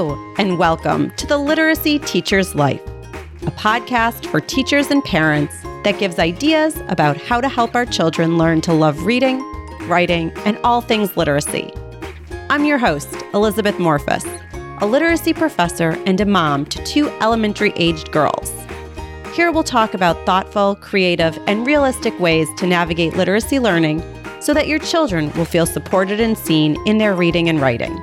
Hello, and welcome to the Literacy Teacher's Life, a podcast for teachers and parents that gives ideas about how to help our children learn to love reading, writing, and all things literacy. I'm your host, Elizabeth Morphis, a literacy professor and a mom to two elementary aged girls. Here we'll talk about thoughtful, creative, and realistic ways to navigate literacy learning so that your children will feel supported and seen in their reading and writing.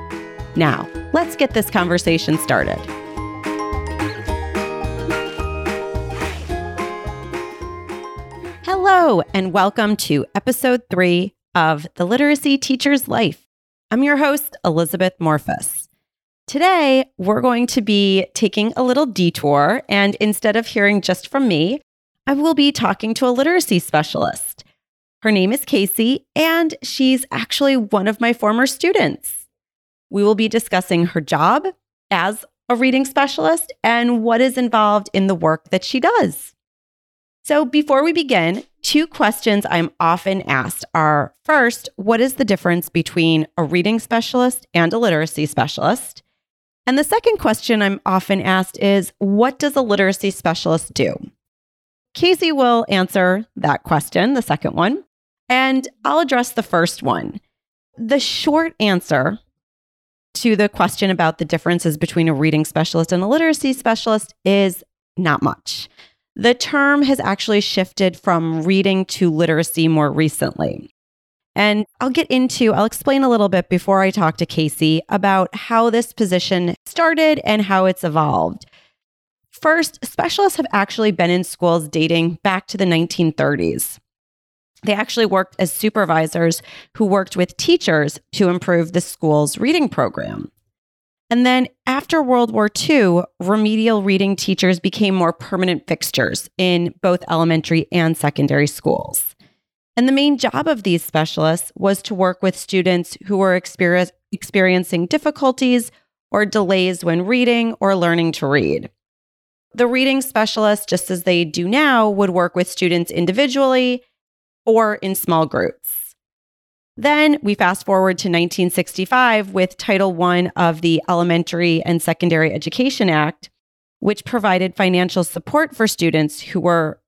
Now, let's get this conversation started. Hello, and welcome to episode three of The Literacy Teacher's Life. I'm your host, Elizabeth Morphis. Today, we're going to be taking a little detour, and instead of hearing just from me, I will be talking to a literacy specialist. Her name is Kasey, and she's actually one of my former students. We will be discussing her job as a reading specialist and what is involved in the work that she does. So, before we begin, two questions I'm often asked are first, what is the difference between a reading specialist and a literacy specialist? And the second question I'm often asked is, what does a literacy specialist do? Kasey will answer that question, the second one. And I'll address the first one. The short answer to the question about the differences between a reading specialist and a literacy specialist is not much. The term has actually shifted from reading to literacy more recently. And I'll get into, I'll explain a little bit before I talk to Kasey about how this position started and how it's evolved. First, specialists have actually been in schools dating back to the 1930s. They actually worked as supervisors who worked with teachers to improve the school's reading program. And then after World War II, remedial reading teachers became more permanent fixtures in both elementary and secondary schools. And the main job of these specialists was to work with students who were exper- experiencing difficulties or delays when reading or learning to read. The reading specialists, just as they do now, would work with students individually or in small groups. Then we fast forward to 1965 with Title I of the Elementary and Secondary Education Act, which provided financial support for students who were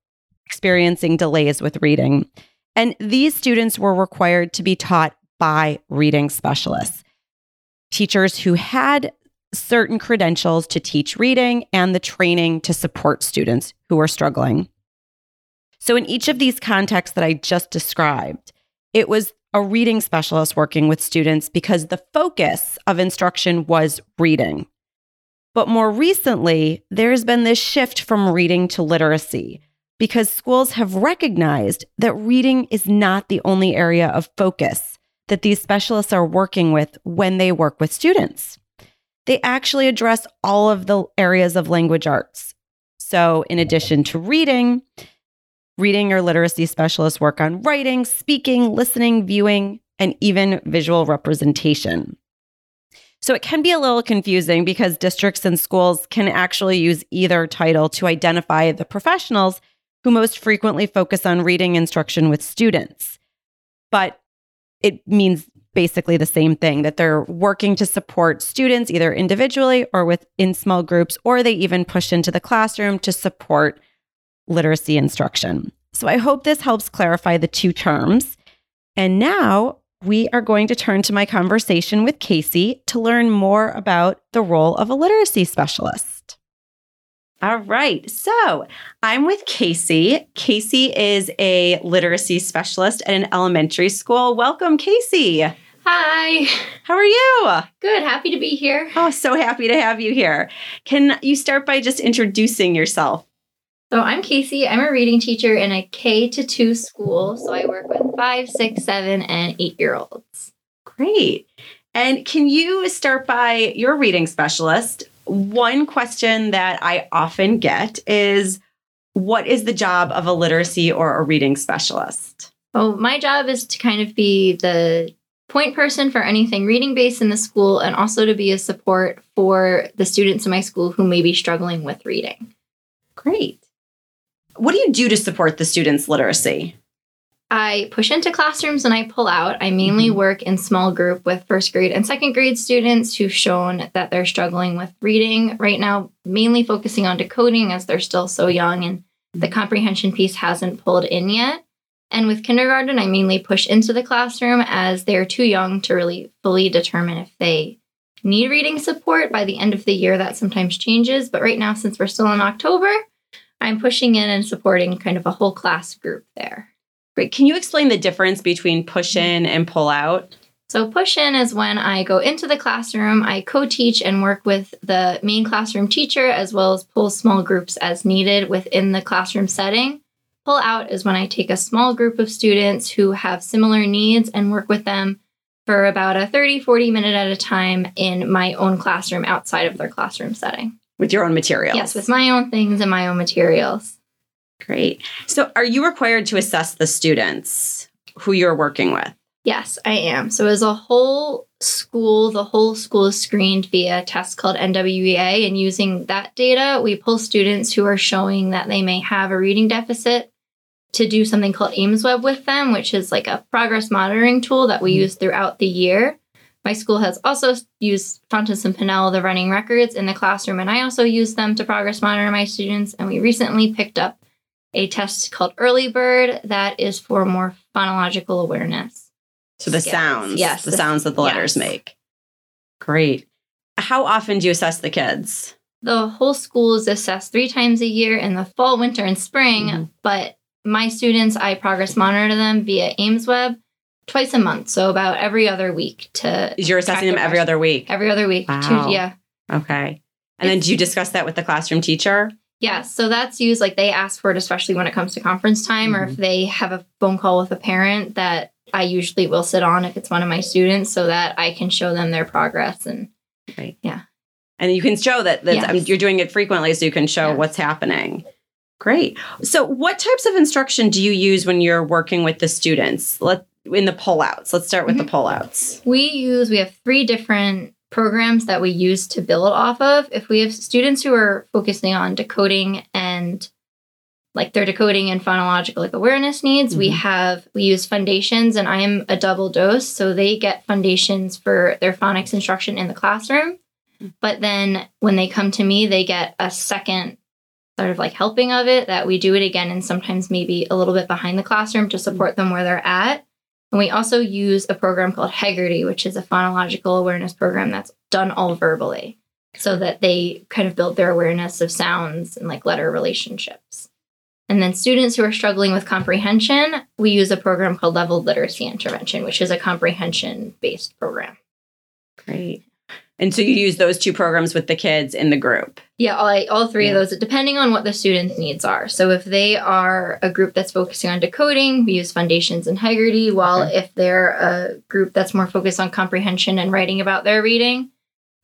experiencing delays with reading. And these students were required to be taught by reading specialists, teachers who had certain credentials to teach reading and the training to support students who were struggling. So, in each of these contexts that I just described, it was a reading specialist working with students because the focus of instruction was reading. But more recently, there's been this shift from reading to literacy because schools have recognized that reading is not the only area of focus that these specialists are working with when they work with students. They actually address all of the areas of language arts. So, in addition to reading, Reading or literacy specialists work on writing, speaking, listening, viewing, and even visual representation. So it can be a little confusing because districts and schools can actually use either title to identify the professionals who most frequently focus on reading instruction with students. But it means basically the same thing that they're working to support students either individually or within small groups, or they even push into the classroom to support literacy instruction. So I hope this helps clarify the two terms. And now we are going to turn to my conversation with Kasey to learn more about the role of a literacy specialist. All right. So I'm with Kasey. Kasey is a literacy specialist at an elementary school. Welcome, Kasey. Hi. How are you? Good. Happy to be here. Oh, so happy to have you here. Can you start by just introducing yourself? So I'm Kasey. I'm a reading teacher in a K to two school. So I work with five, six, seven, and eight year olds. Great. And can you start by your reading specialist? One question that I often get is what is the job of a literacy or a reading specialist? Well, my job is to kind of be the point person for anything reading based in the school and also to be a support for the students in my school who may be struggling with reading. Great. What do you do to support the students' literacy? I push into classrooms and I pull out. I mainly Mhm. work in small group with first grade and second grade students who've shown that they're struggling with reading right now, mainly focusing on decoding as they're still so young and the comprehension piece hasn't pulled in yet. And with kindergarten, I mainly push into the classroom as they're too young to really fully determine if they need reading support. By the end of the year, that sometimes changes. But right now, since we're still in October, I'm pushing in and supporting kind of a whole class group there. Great. Can you explain the difference between push mm-hmm. in and pull out? So, push in is when I go into the classroom, I co teach and work with the main classroom teacher, as well as pull small groups as needed within the classroom setting. Pull out is when I take a small group of students who have similar needs and work with them for about a 30, 40 minute at a time in my own classroom outside of their classroom setting. With your own materials? Yes, with my own things and my own materials. Great. So, are you required to assess the students who you're working with? Yes, I am. So, as a whole school, the whole school is screened via a test called NWEA. And using that data, we pull students who are showing that they may have a reading deficit to do something called AIMSWeb with them, which is like a progress monitoring tool that we Mhm. use throughout the year. My school has also used Fountas and Pinnell, the running records in the classroom, and I also use them to progress monitor my students. And we recently picked up a test called Early Bird that is for more phonological awareness. So, the Skills. sounds, Yes, the the- sounds that the letters make. Great. How often do you assess the kids? The whole school is assessed three times a year in the fall, winter, and spring, Mhm. but my students, I progress monitor them via AIMSWeb twice a month, so about every other week to You're assessing them every other week. every other week. Wow. To, yeah. Okay. And then do you discuss that with the classroom teacher? Yeah, so that's used like they ask for it, especially when it comes to conference time, or Mhm. if they have a phone call with a parent that I usually will sit on if it's one of my students so that I can show them their progress. And Right. Yeah. And you can show that, that I mean, you're doing it frequently so you can show Yes. what's happening. Great. So, what types of instruction do you use when you're working with the students? Let in the pullouts. Let's start with Mm-hmm. the pullouts. we use, we have three different programs that we use to build off of. If we have students who are focusing on decoding and like their decoding and phonological like awareness needs, we Mhm. have we use Fundations and I am a double dose, so they get Fundations for their phonics instruction in the classroom. But then when they come to me, they get a second sort of like helping of it that we do it again and sometimes maybe a little bit behind the classroom to support them where they're at. And we also use a program called Heggerty, which is a phonological awareness program that's done all verbally so that they kind of build their awareness of sounds and like letter relationships. And then students who are struggling with comprehension, we use a program called Leveled Literacy Intervention, which is a comprehension based program. Great. And so you use those two programs with the kids in the group. Yeah, all, all three Yeah. of those, depending on what the student's needs are. So if they are a group that's focusing on decoding, we use Fundations and Heggerty. While Okay. if they're a group that's more focused on comprehension and writing about their reading,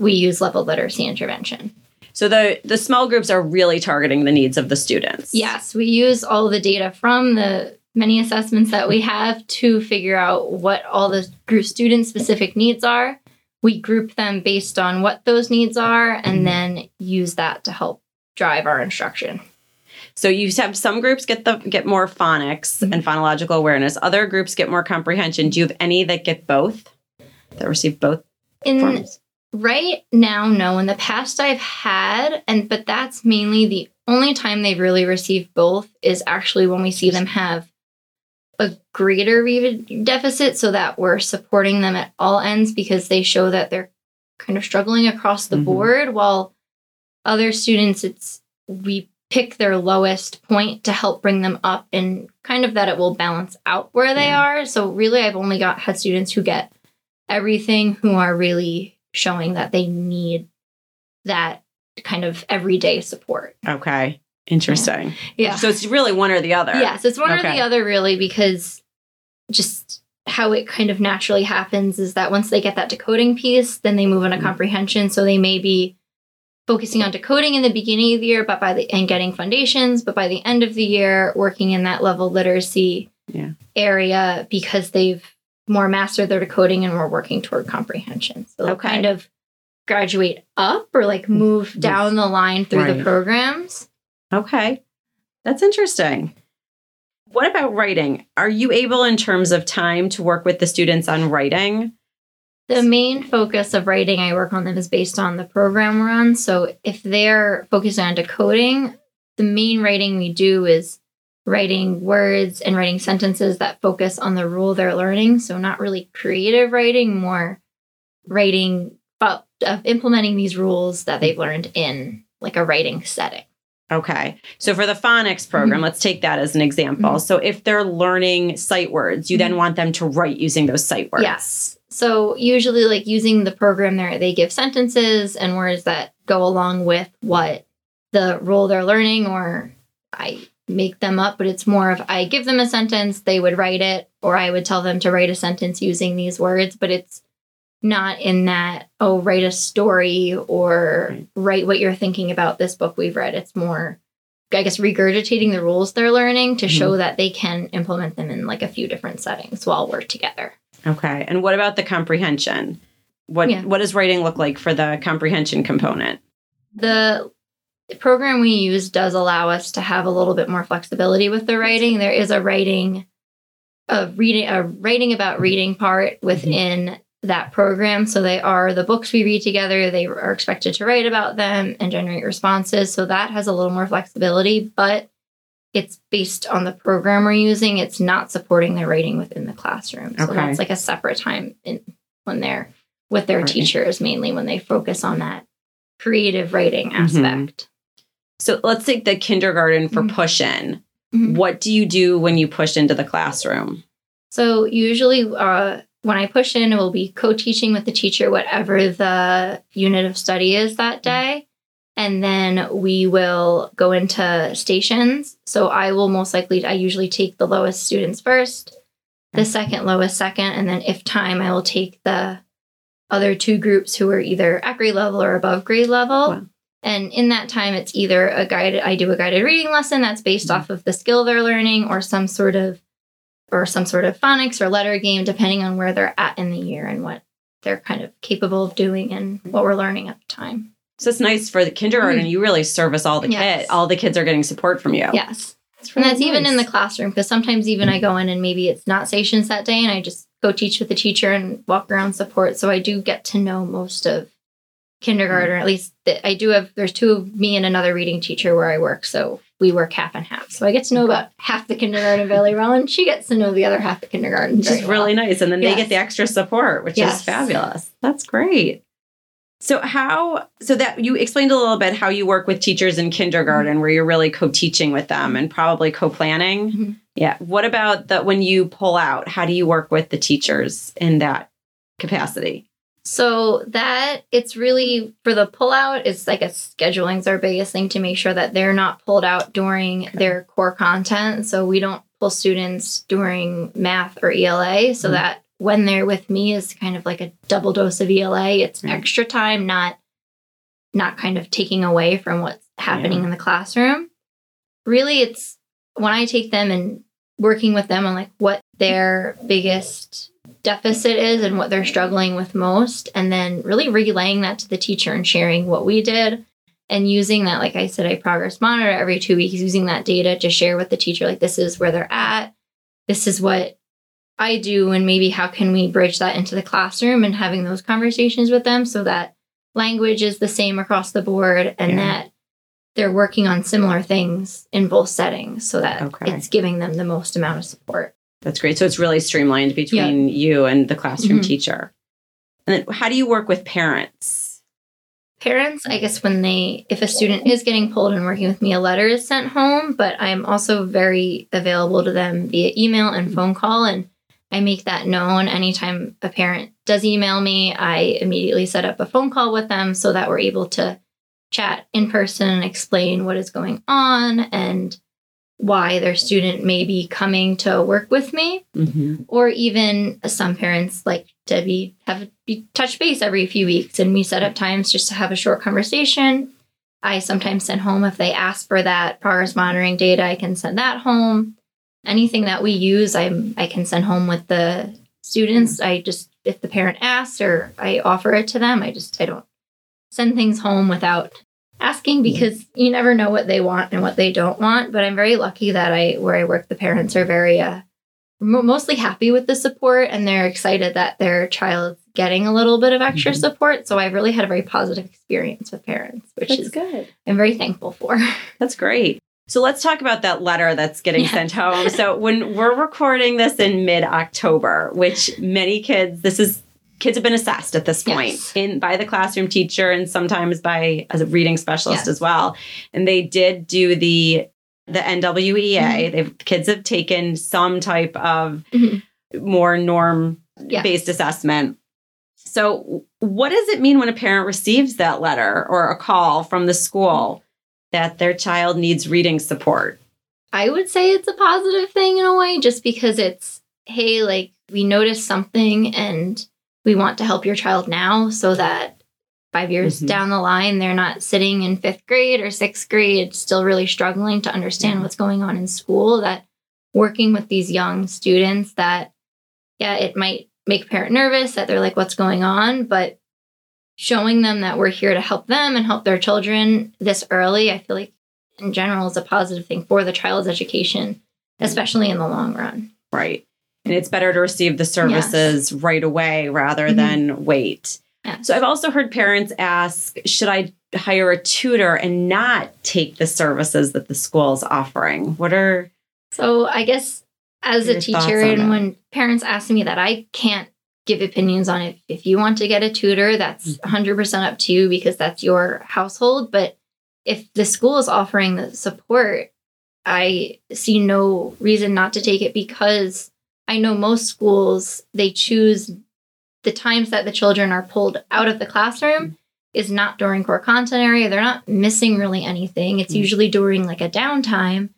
we use level literacy intervention. So the the small groups are really targeting the needs of the students. Yes, we use all the data from the many assessments that we have to figure out what all the group student specific needs are. We group them based on what those needs are and then use that to help drive our instruction. So you have some groups get the get more phonics Mhm. and phonological awareness. Other groups get more comprehension. Do you have any that get both? That receive both In forms? right now, no. In the past, I've had, and but that's mainly the only time they've really received both is actually when we see them have a greater deficit, so that we're supporting them at all ends because they show that they're kind of struggling across the Mhm. board. While other students, it's we pick their lowest point to help bring them up, and kind of that it will balance out where they Yeah. are. So really, I've only got had students who get everything who are really showing that they need that kind of everyday support. Okay. Interesting. Yeah. So it's really one or the other. Yes, it's one or the other really because just how it kind of naturally happens is that once they get that decoding piece, then they move on to Mhm. comprehension. So they may be focusing on decoding in the beginning of the year, but by the and getting Fundations, but by the end of the year, working in that level literacy Yeah. area because they've more mastered their decoding and we're working toward comprehension. So they'll Okay. kind of graduate up or like move down the line through Right. the programs. Okay. That's interesting. What about writing? Are you able, in terms of time, to work with the students on writing? The main focus of writing I work on them is based on the program we're on. So if they're focusing on decoding, the main writing we do is writing words and writing sentences that focus on the rule they're learning. So not really creative writing, more writing of implementing these rules that they've learned in like a writing setting. Okay. So for the phonics program, Mhm. let's take that as an example. Mhm. So if they're learning sight words, you then want them to write using those sight words. Yes. So usually like using the program there they give sentences and words that go along with what the rule they're learning or I make them up, but it's more of I give them a sentence, they would write it, or I would tell them to write a sentence using these words, but it's not in that, oh, write a story or Right. write what you're thinking about this book we've read. It's more I guess regurgitating the rules they're learning to Mhm. show that they can implement them in like a few different settings while we're together. Okay. And what about the comprehension? What Yeah. what does writing look like for the comprehension component? the program we use does allow us to have a little bit more flexibility with the writing. There is a writing a reading a writing about reading part within that program. So they are the books we read together. They are expected to write about them and generate responses. So that has a little more flexibility, but it's based on the program we're using. It's not supporting their writing within the classroom. So Okay. that's like a separate time in when they're with their Right. teachers, mainly when they focus on that creative writing Mhm. aspect. So let's take the kindergarten for Mhm. push in. Mhm. What do you do when you push into the classroom? So usually, uh, when I push in, it will be co-teaching with the teacher whatever the unit of study is that mm-hmm. day, and then we will go into stations. So I will most likely, I usually take the lowest students first, the mm-hmm. second lowest second, and then if time, I will take the other two groups who are either at grade level or above grade level. Wow. And in that time, it's either a guided, I do a guided reading lesson that's based mm-hmm. off of the skill they're learning or some sort of, or some sort of phonics or letter game, depending on where they're at in the year and what they're kind of capable of doing and what we're learning at the time. So it's nice for the kindergarten. Hmm. You really service all the Yes. kids. All the kids are getting support from you. Yes. That's And really that's even in the classroom because sometimes even I go in and maybe it's not stations that day and I just go teach with the teacher and walk around support. So I do get to know most of kindergarten, or at least the, I do have, there's two of me and another reading teacher where I work. So we work half and half. So I get to know about half the kindergarten of Valley Rowan. She gets to know the other half of kindergarten. Which is very really nice. And then they get the extra support, which is fabulous. That's great. So how so that you explained a little bit how you work with teachers in kindergarten where you're really co-teaching with them and probably co-planning. Mhm. Yeah. What about that when you pull out, how do you work with the teachers in that capacity? So that it's really for the pullout, it's like a scheduling's our biggest thing to make sure that they're not pulled out during their core content. So we don't pull students during math or ELA so Mhm. that when they're with me is kind of like a double dose of ELA. It's Right. extra time, not not kind of taking away from what's happening Yeah. in the classroom. Really it's when I take them and working with them on like what their biggest deficit is and what they're struggling with most and then really relaying that to the teacher and sharing what we did and using that like i said i progress monitor every two weeks using that data to share with the teacher like this is where they're at this is what i do and maybe how can we bridge that into the classroom and having those conversations with them so that language is the same across the board and Yeah. that they're working on similar things in both settings so that Okay. it's giving them the most amount of support That's great. So it's really streamlined between you and the classroom Mhm. teacher. And then how do you work with parents? parents i guess when they if a student is getting pulled and working with me a letter is sent home but i'm also very available to them via email and phone call and i make that known anytime a parent does email me i immediately set up a phone call with them so that we're able to chat in person and explain what is going on and why their student may be coming to work with me. Mm-hmm. or even some parents like to be have be touch base every few weeks and we set up times just to have a short conversation. I sometimes send home if they ask for that progress monitoring data i can send that home. Anything that we use I'm i can send home with the students. I just if the parent asks or i offer it to them i just i don't send things home without asking because you never know what they want and what they don't want. But I'm very lucky that I where I work, the parents are very uh, mostly happy with the support and they're excited that their child's getting a little bit of extra mm-hmm. support. So I've really had a very positive experience with parents, which that's is good. I'm very thankful for. That's great. So let's talk about that letter that's getting yeah. sent home. So when we're recording this in mid October, which many kids, this is kids have been assessed at this point yes. in by the classroom teacher and sometimes by a reading specialist yes. as well. And they did do the the NWEA. Mm-hmm. They've kids have taken some type of mm-hmm. more norm based yes. assessment. So what does it mean when a parent receives that letter or a call from the school that their child needs reading support? I would say it's a positive thing in a way just because it's hey like we noticed something and we want to help your child now so that five years mm-hmm. down the line, they're not sitting in fifth grade or sixth grade, still really struggling to understand yeah. what's going on in school. That working with these young students, that, yeah, it might make a parent nervous that they're like, what's going on? But showing them that we're here to help them and help their children this early, I feel like in general is a positive thing for the child's education, especially in the long run. Right. And it's better to receive the services yes. right away rather mm-hmm. than wait. Yes. So I've also heard parents ask, should I hire a tutor and not take the services that the school is offering? What are So I guess as a teacher and when parents ask me that I can't give opinions on it. If you want to get a tutor, that's 100% mm-hmm. up to you because that's your household, but if the school is offering the support, I see no reason not to take it because I know most schools, they choose the times that the children are pulled out of the classroom is not during core content area. They're not missing really anything. It's mm-hmm. usually during like a downtime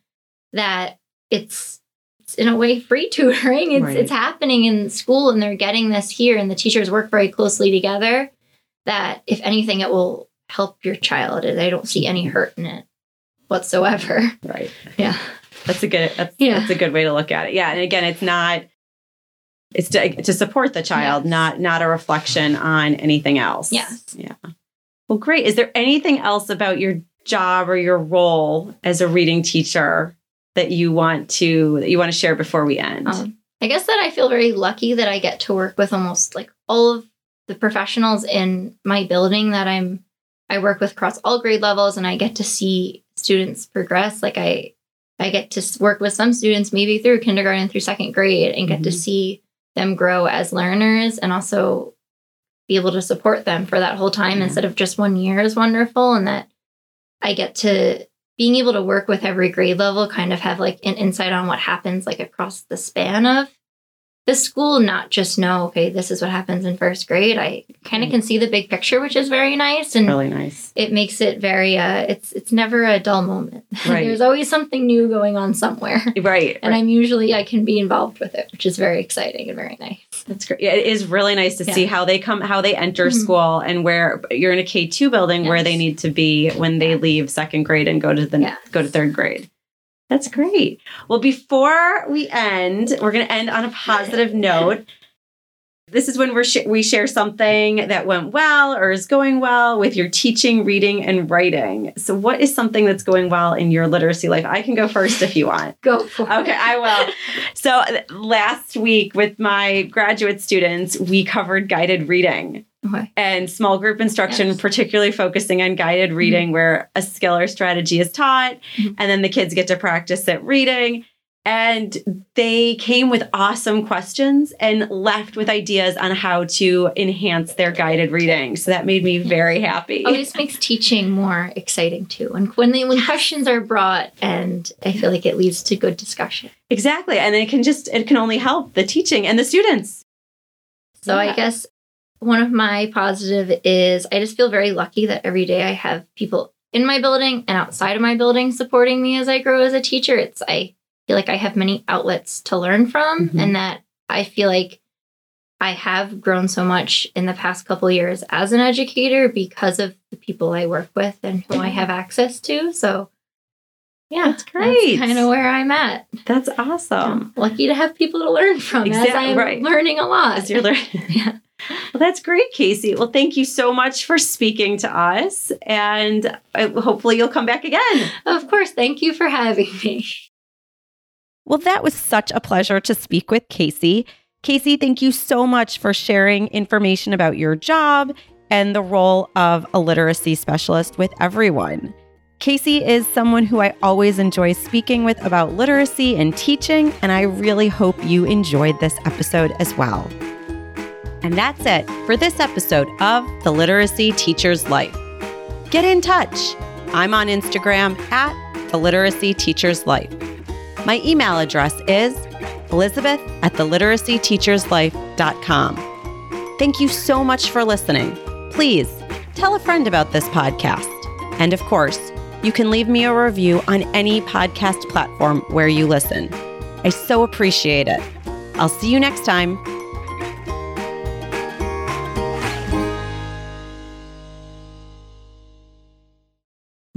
that it's, it's in a way free tutoring. It's right. it's happening in school and they're getting this here and the teachers work very closely together that if anything it will help your child. I don't see any hurt in it whatsoever. Right. Yeah. That's a good that's, yeah. that's a good way to look at it. Yeah, and again, it's not it's to, to support the child, yes. not not a reflection on anything else. Yes. Yeah. Well, great. Is there anything else about your job or your role as a reading teacher that you want to that you want to share before we end? Um, I guess that I feel very lucky that I get to work with almost like all of the professionals in my building that I'm I work with across all grade levels and I get to see students progress. Like I I get to work with some students maybe through kindergarten through second grade and get mm-hmm. to see them grow as learners and also be able to support them for that whole time mm-hmm. instead of just one year is wonderful and that I get to being able to work with every grade level kind of have like an insight on what happens like across the span of the school not just know, okay, this is what happens in first grade. I kind of can see the big picture, which is very nice and really nice. It makes it very uh it's it's never a dull moment. Right. There's always something new going on somewhere. Right. And right. I'm usually I can be involved with it, which is very exciting and very nice. That's great. Yeah, it is really nice to yeah. see how they come how they enter mm-hmm. school and where you're in a K2 building yes. where they need to be when they leave second grade and go to the yes. go to third grade. That's great. Well, before we end, we're going to end on a positive note. This is when we sh- we share something that went well or is going well with your teaching, reading, and writing. So, what is something that's going well in your literacy life? I can go first if you want. go for it. Okay, I will. So, last week with my graduate students, we covered guided reading. Okay. And small group instruction, yes. particularly focusing on guided mm-hmm. reading, mm-hmm. where a skill or strategy is taught, mm-hmm. and then the kids get to practice at reading. And they came with awesome questions and left with ideas on how to enhance their guided reading. So that made me very happy. Oh, this makes teaching more exciting too. And when they, when questions are brought, and I feel like it leads to good discussion. Exactly, and it can just it can only help the teaching and the students. So yeah. I guess one of my positive is I just feel very lucky that every day I have people in my building and outside of my building supporting me as I grow as a teacher. It's I feel like I have many outlets to learn from mm-hmm. and that I feel like I have grown so much in the past couple years as an educator because of the people I work with and who I have access to. So yeah, that's great. kind of where I'm at. That's awesome. I'm lucky to have people to learn from exactly, as I'm right. learning a lot. As you're learning. yeah. Well, that's great, Kasey. Well, thank you so much for speaking to us. And hopefully, you'll come back again. Of course. Thank you for having me. Well, that was such a pleasure to speak with Kasey. Kasey, thank you so much for sharing information about your job and the role of a literacy specialist with everyone. Kasey is someone who I always enjoy speaking with about literacy and teaching, and I really hope you enjoyed this episode as well. And that's it for this episode of The Literacy Teacher's Life. Get in touch. I'm on Instagram at The Literacy Teacher's Life. My email address is elizabeth at theliteracyteacherslife.com. Thank you so much for listening. Please tell a friend about this podcast. And of course, you can leave me a review on any podcast platform where you listen. I so appreciate it. I'll see you next time.